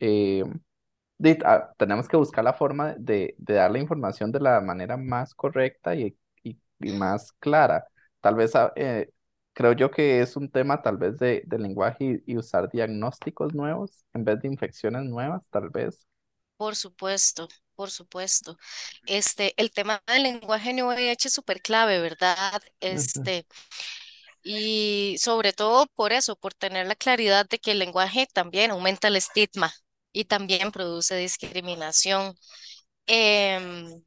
eh, di- ah, tenemos que buscar la forma de, de dar la información de la manera más correcta y, y- y más clara. Tal vez ah, eh, creo yo que es un tema tal vez de, de lenguaje y, y usar diagnósticos nuevos en vez de infecciones nuevas, tal vez. Por supuesto, por supuesto. Este, el tema del lenguaje en VIH es súper clave, ¿verdad? Este, y sobre todo por eso, por tener la claridad de que el lenguaje también aumenta el estigma y también produce discriminación. Em,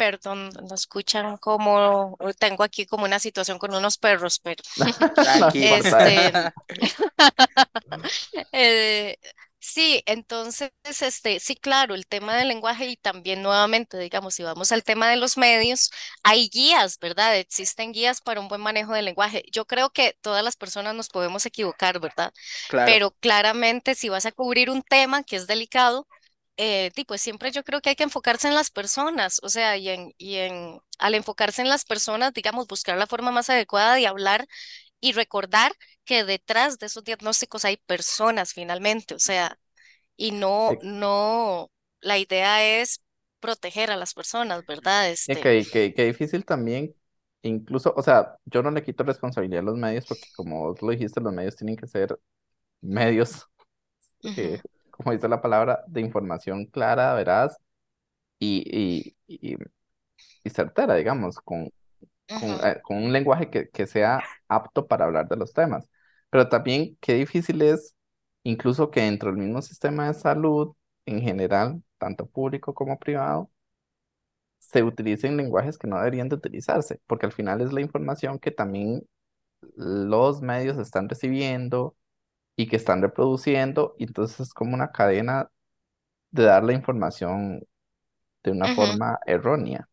perdón, no escuchan como, tengo aquí como una situación con unos perros, pero este, Eh, sí, entonces, este, sí, claro, el tema del lenguaje y también nuevamente, digamos, si vamos al tema de los medios, hay guías, ¿verdad? Existen guías para un buen manejo del lenguaje. Yo creo que todas las personas nos podemos equivocar, ¿verdad? Claro. Pero claramente si vas a cubrir un tema que es delicado, eh, pues siempre yo creo que hay que enfocarse en las personas, o sea, y en, y en, al enfocarse en las personas, digamos, buscar la forma más adecuada de hablar y recordar que detrás de esos diagnósticos hay personas finalmente, o sea, y no, no, la idea es proteger a las personas, ¿verdad? Este, Que, que, que difícil también, incluso, o sea, yo no le quito responsabilidad a los medios porque como vos lo dijiste, los medios tienen que ser medios como dice la palabra, de información clara, veraz y, y, y, y certera, digamos, con, con, eh, con un lenguaje que, que sea apto para hablar de los temas. Pero también qué difícil es, incluso que dentro del mismo sistema de salud, en general, tanto público como privado, se utilicen lenguajes que no deberían de utilizarse, porque al final es la información que también los medios están recibiendo y que están reproduciendo, y entonces es como una cadena de dar la información de una forma errónea.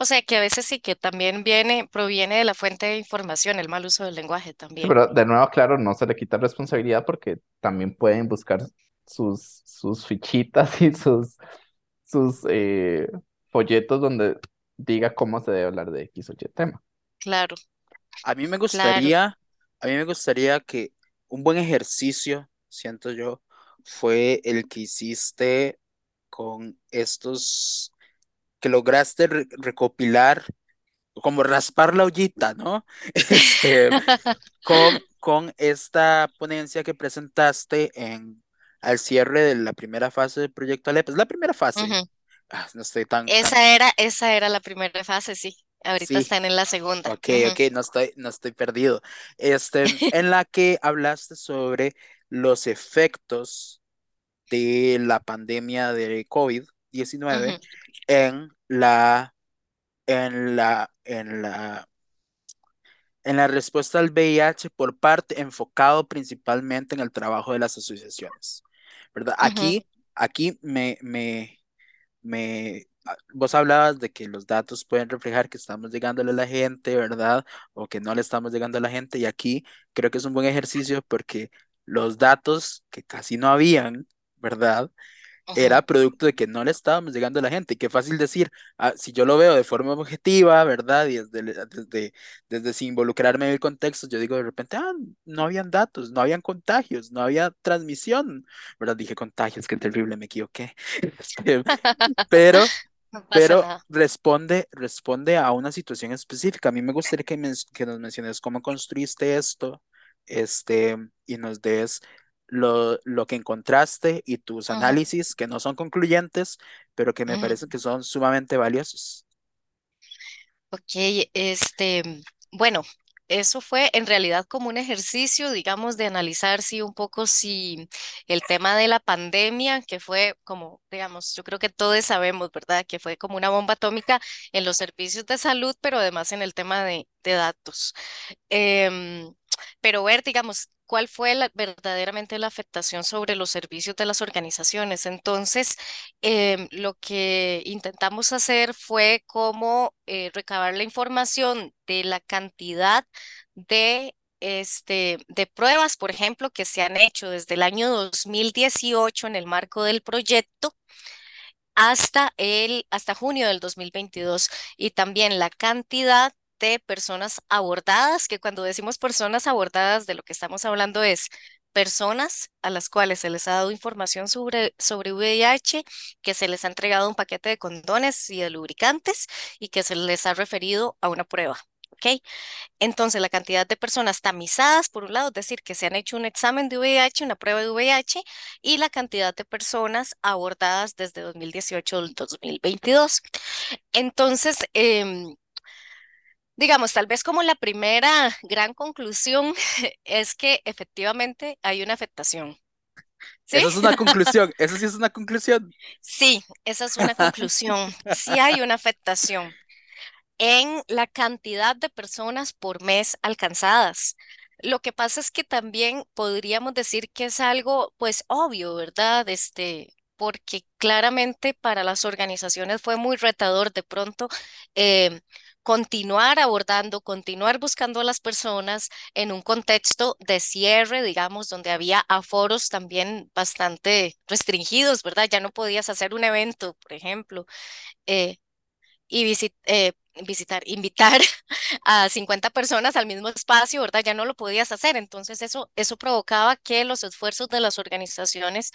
O sea, que a veces sí que también viene, proviene de la fuente de información, el mal uso del lenguaje también. pero de nuevo, claro, no se le quita responsabilidad porque también pueden buscar sus, sus fichitas y sus, sus eh, folletos donde diga cómo se debe hablar de X o Y tema. Claro, A mí me claro. gustaría, a mí me gustaría que un buen ejercicio, siento yo, fue el que hiciste con estos, que lograste re- recopilar, como raspar la ollita, ¿no? Este, con, con esta ponencia que presentaste en, al cierre de la primera fase del proyecto Alep. Es la primera fase. Ah, no estoy tan, Esa era, esa era la primera fase, sí. Ahorita sí. están en la segunda. Ok, Ujú, ok, no estoy, no estoy perdido. Este, en la que hablaste sobre los efectos de la pandemia de COVID-19 en la, en la, en la, en la respuesta al VIH por parte enfocado principalmente en el trabajo de las asociaciones, ¿verdad? Aquí, aquí me, me, me, vos hablabas de que los datos pueden reflejar que estamos llegándole a la gente, ¿verdad? O que no le estamos llegando a la gente. Y aquí creo que es un buen ejercicio porque los datos que casi no habían, ¿verdad? Era producto de que no le estábamos llegando a la gente. Y qué fácil decir, ah, si yo lo veo de forma objetiva, ¿verdad? Y desde, desde, desde sin involucrarme en el contexto, yo digo de repente, ah, no habían datos, no habían contagios, no había transmisión, ¿verdad? Dije contagios, qué terrible, me equivoqué. Pero responde, responde a una situación específica. A mí me gustaría que, que nos menciones cómo construiste esto este, y nos des lo, lo que encontraste y tus análisis que no son concluyentes, pero que me parece que son sumamente valiosos. Ok, este, bueno, eso fue en realidad como un ejercicio, digamos, de analizar si un poco si el tema de la pandemia, que fue como, digamos, yo creo que todos sabemos, ¿verdad? Que fue como una bomba atómica en los servicios de salud, pero además en el tema de, de datos. Em, pero ver, digamos, cuál fue la, verdaderamente la afectación sobre los servicios de las organizaciones. Entonces, em, lo que intentamos hacer fue como eh, recabar la información de la cantidad de este, de pruebas, por ejemplo, que se han hecho desde el año 2018 en el marco del proyecto hasta, el, hasta junio del 2022 y también la cantidad de personas abordadas, que cuando decimos personas abordadas, de lo que estamos hablando es personas a las cuales se les ha dado información sobre, sobre VIH, que se les ha entregado un paquete de condones y de lubricantes y que se les ha referido a una prueba. ¿ok? Entonces, la cantidad de personas tamizadas, por un lado, es decir, que se han hecho un examen de VIH, una prueba de VIH, y la cantidad de personas abordadas desde 2018 al 2022. Entonces, eh, digamos, tal vez como la primera gran conclusión es que efectivamente hay una afectación. ¿Sí? Esa es una conclusión, eso sí es una conclusión. Sí, esa es una conclusión. Sí hay una afectación en la cantidad de personas por mes alcanzadas. Lo que pasa es que también podríamos decir que es algo, pues, obvio, ¿verdad? Este, porque claramente para las organizaciones fue muy retador de pronto eh, continuar abordando, continuar buscando a las personas en un contexto de cierre, digamos, donde había aforos también bastante restringidos, ¿verdad? Ya no podías hacer un evento, por ejemplo, eh, y eh, visitar, invitar a 50 personas al mismo espacio, ¿verdad? Ya no lo podías hacer. Entonces eso, eso provocaba que los esfuerzos de las organizaciones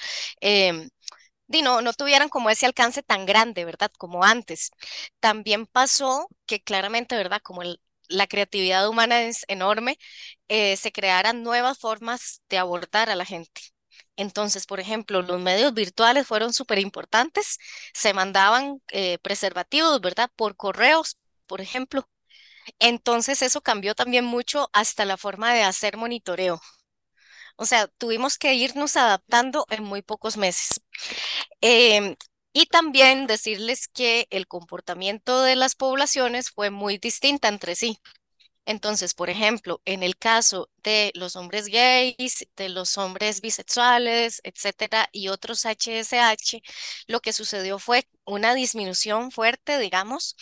em, no, no tuvieran como ese alcance tan grande, ¿verdad? Como antes. También pasó que claramente, ¿verdad? Como la creatividad humana es enorme, eh, se crearan nuevas formas de abordar a la gente. Entonces, por ejemplo, los medios virtuales fueron súper importantes, se mandaban eh, preservativos, ¿verdad? Por correos, por ejemplo. Entonces, eso cambió también mucho hasta la forma de hacer monitoreo. O sea, tuvimos que irnos adaptando en muy pocos meses. Em, y también decirles que el comportamiento de las poblaciones fue muy distinta entre sí. Entonces, por ejemplo, en el caso de los hombres gays, de los hombres bisexuales, etcétera, y otros HSH, lo que sucedió fue una disminución fuerte, digamos,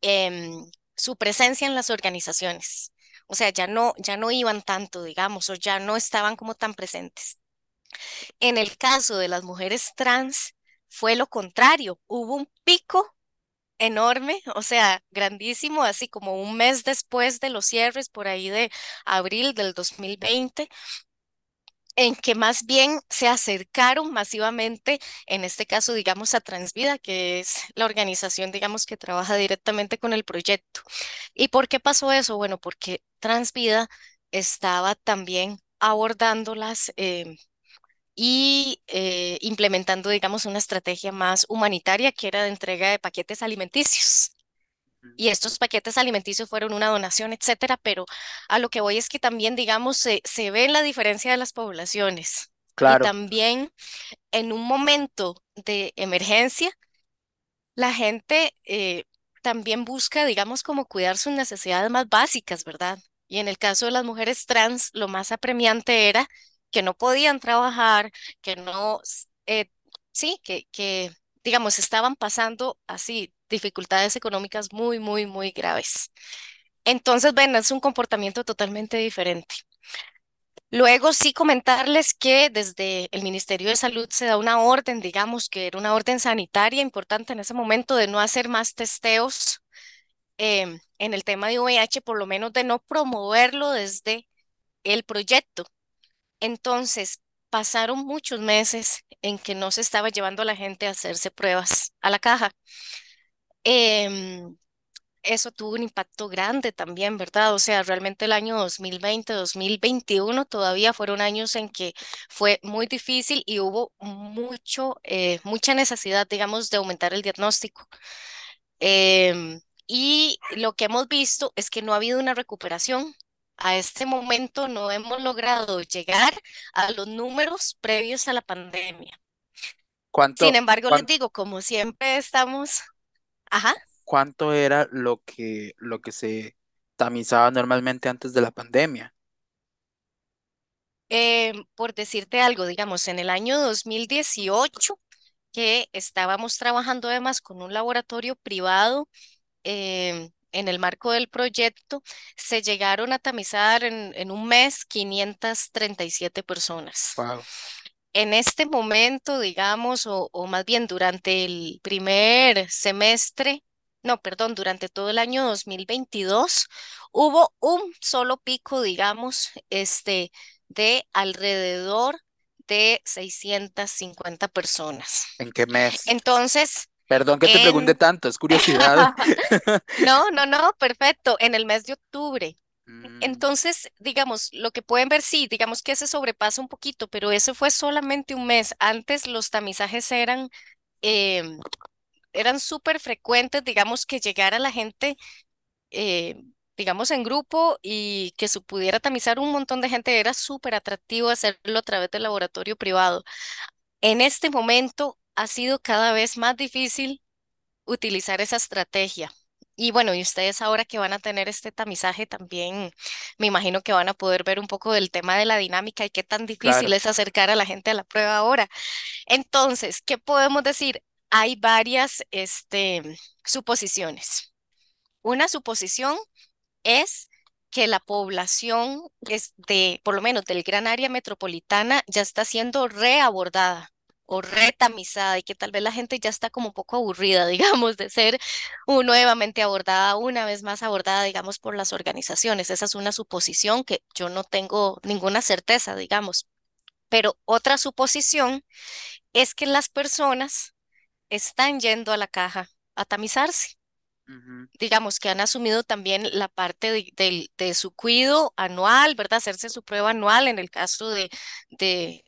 en su presencia en las organizaciones. O sea, ya no, ya no iban tanto, digamos, o ya no estaban como tan presentes. En el caso de las mujeres trans, fue lo contrario, hubo un pico enorme, o sea, grandísimo, así como un mes después de los cierres, por ahí de abril del 2020, en que más bien se acercaron masivamente, en este caso, digamos, a Transvida, que es la organización, digamos, que trabaja directamente con el proyecto. ¿Y por qué pasó eso? Bueno, porque Transvida estaba también abordándolas eh, y eh, implementando, digamos, una estrategia más humanitaria que era de entrega de paquetes alimenticios. Y estos paquetes alimenticios fueron una donación, etcétera, pero a lo que voy es que también, digamos, se, se ve la diferencia de las poblaciones. Y Claro, también en un momento de emergencia, la gente eh, también busca, digamos, como cuidar sus necesidades más básicas, ¿verdad? Y en el caso de las mujeres trans, lo más apremiante era que no podían trabajar, que no, eh, sí, que, que, digamos, estaban pasando así dificultades económicas muy, muy, muy graves. Entonces, ven, es un comportamiento totalmente diferente. Luego sí comentarles que desde el Ministerio de Salud se da una orden, digamos que era una orden sanitaria importante en ese momento de no hacer más testeos em, en el tema de VIH, por lo menos de no promoverlo desde el proyecto. Entonces, pasaron muchos meses en que no se estaba llevando a la gente a hacerse pruebas a la caja. Em, eso tuvo un impacto grande también, ¿verdad? O sea, realmente el año 2020, 2021 todavía fueron años en que fue muy difícil y hubo mucho, eh, mucha necesidad, digamos, de aumentar el diagnóstico. Em, y lo que hemos visto es que no ha habido una recuperación. A este momento no hemos logrado llegar a los números previos a la pandemia. Sin ¿cuánto, embargo, les digo, como siempre estamos, ajá. cuánto era lo que, lo que se tamizaba normalmente antes de la pandemia? Eh, por decirte algo, digamos, en el año 2018, que estábamos trabajando además con un laboratorio privado em, en el marco del proyecto, se llegaron a tamizar en, en un mes 537 personas. Wow. En este momento, digamos, o, o más bien durante el primer semestre, no, perdón, durante todo el año 2022, hubo un solo pico, digamos, este, de alrededor de 650 personas. ¿En qué mes? Entonces, Perdón que te pregunte tanto, es curiosidad. No, no, no, perfecto, en el mes de octubre. Mm, Entonces, digamos, lo que pueden ver, sí, digamos que se sobrepasa un poquito, pero eso fue solamente un mes. Antes los tamizajes eran, em, eran súper frecuentes, digamos, que llegara la gente, eh, digamos, en grupo y que se pudiera tamizar un montón de gente. Era súper atractivo hacerlo a través del laboratorio privado. En este momento ha sido cada vez más difícil utilizar esa estrategia. Y bueno, y ustedes ahora que van a tener este tamizaje también, me imagino que van a poder ver un poco del tema de la dinámica y qué tan difícil claro. es acercar a la gente a la prueba ahora. Entonces, ¿qué podemos decir? Hay varias, este, suposiciones. Una suposición es que la población es de, por lo menos del gran área metropolitana, ya está siendo reabordada o retamizada y que tal vez la gente ya está como un poco aburrida, digamos, de ser nuevamente abordada, una vez más abordada, digamos, por las organizaciones. Esa es una suposición que yo no tengo ninguna certeza, digamos. Pero otra suposición es que las personas están yendo a la caja a tamizarse Digamos, que han asumido también la parte de, su cuido anual, ¿verdad? Hacerse su prueba anual en el caso de,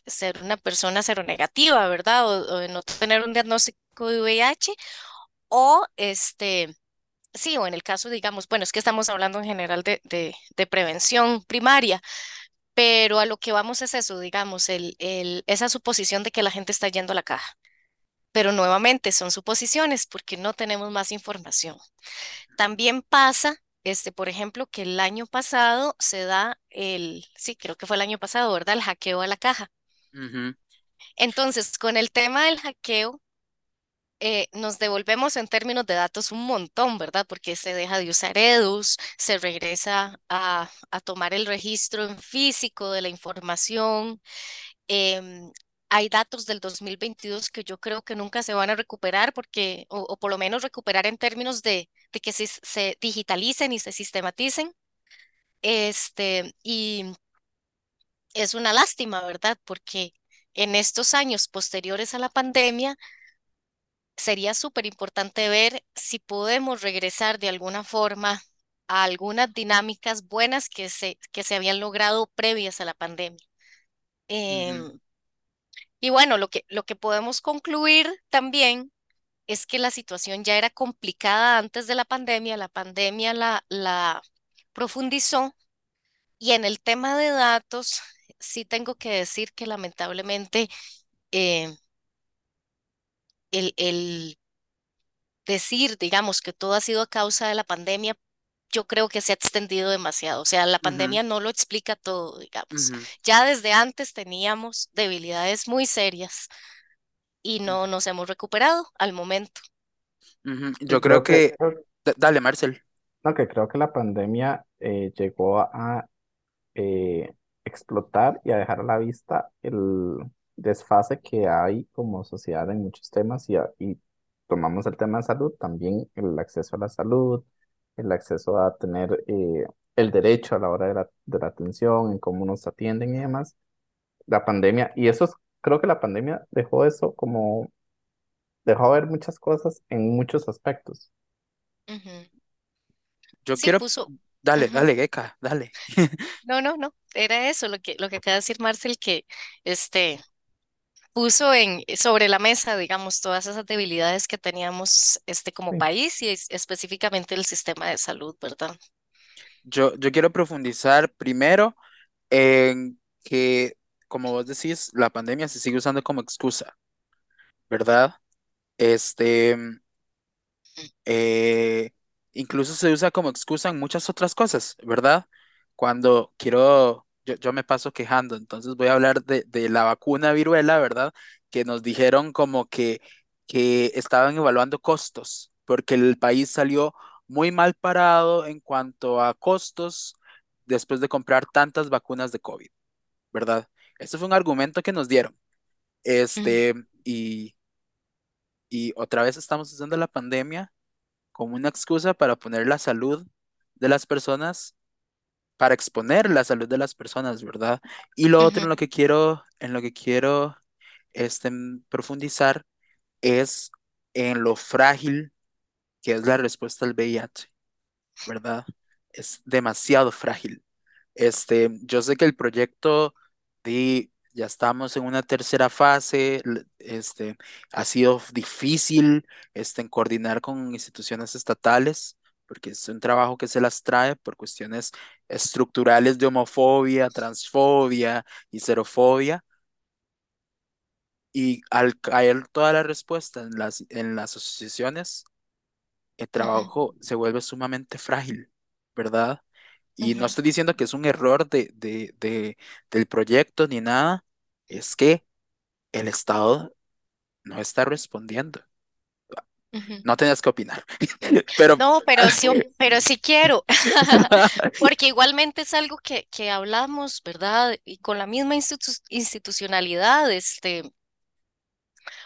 ser una persona seronegativa, ¿verdad? O, de no tener un diagnóstico de VIH, o este, sí, o en el caso, digamos, bueno, es que estamos hablando en general de, prevención primaria, pero a lo que vamos es eso, digamos, el, esa suposición de que la gente está yendo a la caja. Pero nuevamente son suposiciones porque no tenemos más información. También pasa, este, por ejemplo, que el año pasado se da el, sí, creo que fue el año pasado, ¿verdad? El hackeo a la caja. Entonces, con el tema del hackeo, eh, nos devolvemos en términos de datos un montón, ¿verdad? Porque se deja de usar EDUS, se regresa a, a tomar el registro en físico de la información. em, hay datos del 2022 que yo creo que nunca se van a recuperar porque, o, o por lo menos recuperar en términos de, de que se, se digitalicen y se sistematicen. Este, y es una lástima, ¿verdad? Porque en estos años posteriores a la pandemia sería súper importante ver si podemos regresar de alguna forma a algunas dinámicas buenas que se, que se habían logrado previas a la pandemia. Em, y bueno, lo que, lo que podemos concluir también es que la situación ya era complicada antes de la pandemia, la pandemia la, la profundizó. Y en el tema de datos, sí tengo que decir que lamentablemente eh, el, el decir, digamos, que todo ha sido a causa de la pandemia, yo creo que se ha extendido demasiado. O sea, la pandemia no lo explica todo, digamos. Ya desde antes teníamos debilidades muy serias y ujú, no nos hemos recuperado al momento. Yo creo creo que, Dale, Marcel. no, que creo que la pandemia eh, llegó a eh, explotar y a dejar a la vista el desfase que hay como sociedad en muchos temas y, y tomamos el tema de salud, también el acceso a la salud, el acceso a tener eh, el derecho a la hora de la, de la atención, en cómo nos atienden y demás. La pandemia, y eso es, creo que la pandemia dejó eso como, dejó ver muchas cosas en muchos aspectos. Yo Sí, quiero... puso. Dale, dale, Geka, dale. No, no, no. Era eso lo que, lo que acaba de decir Marcel, que este puso en, sobre la mesa, digamos, todas esas debilidades que teníamos este, como Sí. país y es- específicamente el sistema de salud, ¿verdad? Yo, yo quiero profundizar primero en que, como vos decís, la pandemia se sigue usando como excusa, ¿verdad? Este, eh, incluso se usa como excusa en muchas otras cosas, ¿verdad? Cuando quiero, yo, yo me paso quejando, entonces voy a hablar de, de la vacuna viruela, ¿verdad? Que nos dijeron como que, que estaban evaluando costos, porque el país salió muy mal parado en cuanto a costos después de comprar tantas vacunas de COVID, ¿verdad? Este fue un argumento que nos dieron. Este, y, y otra vez estamos usando la pandemia como una excusa para poner la salud de las personas, para exponer la salud de las personas, ¿verdad? Y lo otro en lo que quiero, en lo que quiero este, profundizar es en lo frágil que es la respuesta al VIH, ¿verdad? Es demasiado frágil. Este, yo sé que el proyecto de, ya estamos en una tercera fase, este, ha sido difícil, este, en coordinar con instituciones estatales, porque es un trabajo que se las trae por cuestiones estructurales de homofobia, transfobia y xerofobia, y al caer toda la respuesta en las, en las asociaciones, el trabajo se vuelve sumamente frágil, ¿verdad? Y no estoy diciendo que es un error de, de, de- del proyecto ni nada, es que el Estado no está respondiendo. No tenías que opinar, pero No, pero sí, pero sí quiero, porque igualmente es algo que, que hablamos, ¿verdad? Y con la misma institu- institucionalidad, este,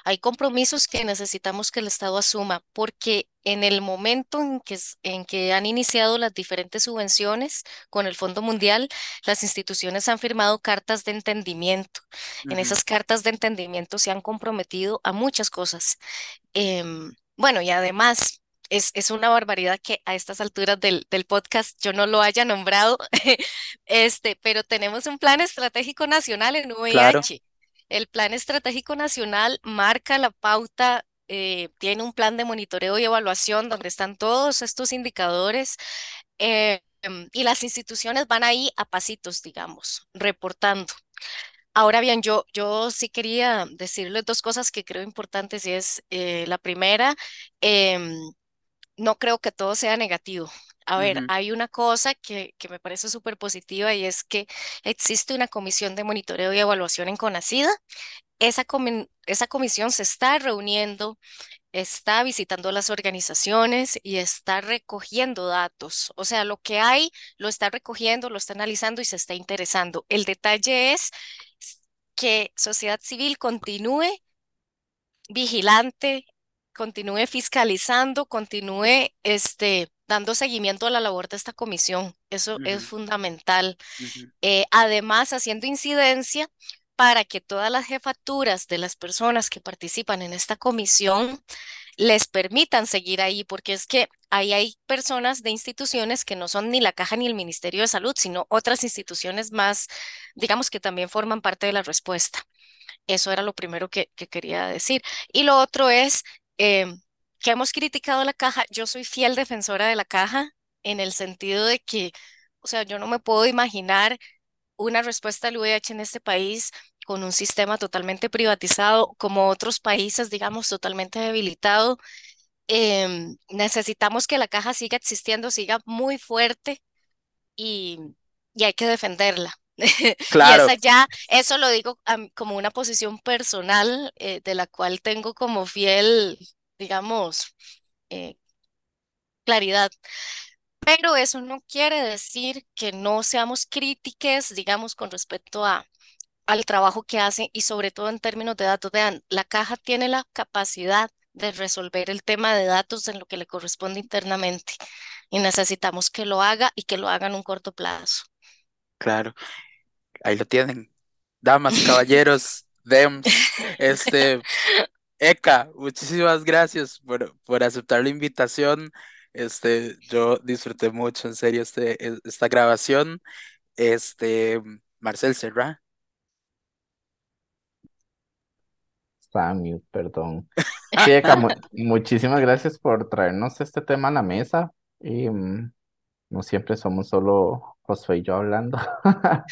Hay compromisos que necesitamos que el Estado asuma porque en el momento en que, en que han iniciado las diferentes subvenciones con el Fondo Mundial, las instituciones han firmado cartas de entendimiento. En esas cartas de entendimiento se han comprometido a muchas cosas. Em, bueno, y además... Es, es una barbaridad que a estas alturas del, del podcast yo no lo haya nombrado, este, pero tenemos un plan estratégico nacional en claro, VIH. El Plan Estratégico Nacional marca la pauta, eh, tiene un plan de monitoreo y evaluación donde están todos estos indicadores eh, y las instituciones van ahí a pasitos, digamos, reportando. Ahora bien, yo, yo sí quería decirles dos cosas que creo importantes y es eh, la primera, em, no creo que todo sea negativo. A ver, hay una cosa que, que me parece súper positiva y es que existe una comisión de monitoreo y evaluación en CONACYT esa, comi- esa comisión se está reuniendo, está visitando las organizaciones y está recogiendo datos. O sea, lo que hay lo está recogiendo, lo está analizando y se está interesando. El detalle es que sociedad civil continúe vigilante, continúe fiscalizando, continúe este, dando seguimiento a la labor de esta comisión. Eso es fundamental eh, además haciendo incidencia para que todas las jefaturas de las personas que participan en esta comisión les permitan seguir ahí, porque es que ahí hay personas de instituciones que no son ni la Caja ni el Ministerio de Salud, sino otras instituciones más, digamos que también forman parte de la respuesta. Eso era lo primero que, que quería decir. Y lo otro es... em, que hemos criticado la caja, yo soy fiel defensora de la caja en el sentido de que, o sea, yo no me puedo imaginar una respuesta al VIH en este país con un sistema totalmente privatizado, como otros países, digamos, totalmente debilitado. Em, necesitamos que la caja siga existiendo, siga muy fuerte y, y hay que defenderla. Y Claro, esa ya, eso lo digo como una posición personal eh, de la cual tengo como fiel, digamos, eh, claridad. Pero eso no quiere decir que no seamos críticas, digamos, con respecto a, al trabajo que hacen y sobre todo en términos de datos. Vean, la caja tiene la capacidad de resolver el tema de datos en lo que le corresponde internamente y necesitamos que lo haga y que lo haga en un corto plazo. claro, ahí lo tienen. Damas, caballeros, Dems, este, Eka, muchísimas gracias por, por aceptar la invitación. Este, yo disfruté mucho, en serio, este, e- esta grabación. Este, Marcel Serra. Estaba mute, perdón. Eka, mu- muchísimas gracias por traernos este tema a la mesa. Y mm, no siempre somos solo Josué y yo hablando.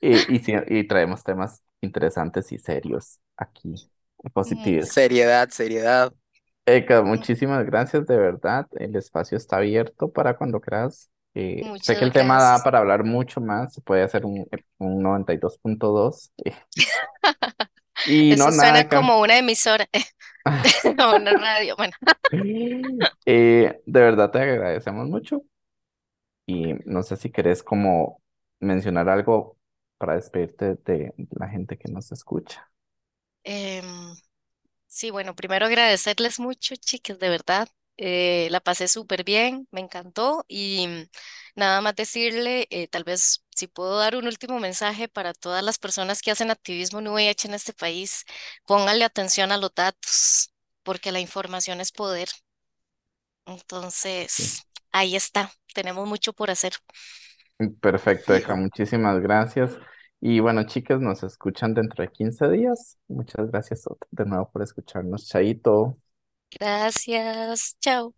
Y, y, y traemos temas interesantes y serios aquí, Mm, positivos. Seriedad, seriedad. Eka, muchísimas gracias, de verdad. El espacio está abierto para cuando creas. Eh, sé que el tema da gracias. para hablar mucho más, se puede hacer un, un 92.2. eh, Y no, Eso suena como una emisora o una radio. Bueno, Eh, de verdad te agradecemos mucho y no sé si querés como mencionar algo para despedirte de la gente que nos escucha. em, sí, bueno, primero agradecerles mucho, chicas, de verdad. Eh, la pasé súper bien, me encantó y mm, nada más decirle, eh, tal vez si puedo dar un último mensaje para todas las personas que hacen activismo en VIH en este país, pónganle atención a los datos, porque la información es poder. Entonces, ahí está, tenemos mucho por hacer. Perfecto, Eka, muchísimas gracias. Y bueno, chicas, nos escuchan dentro de 15 días. Muchas gracias de nuevo por escucharnos, Chaito. Gracias, chao.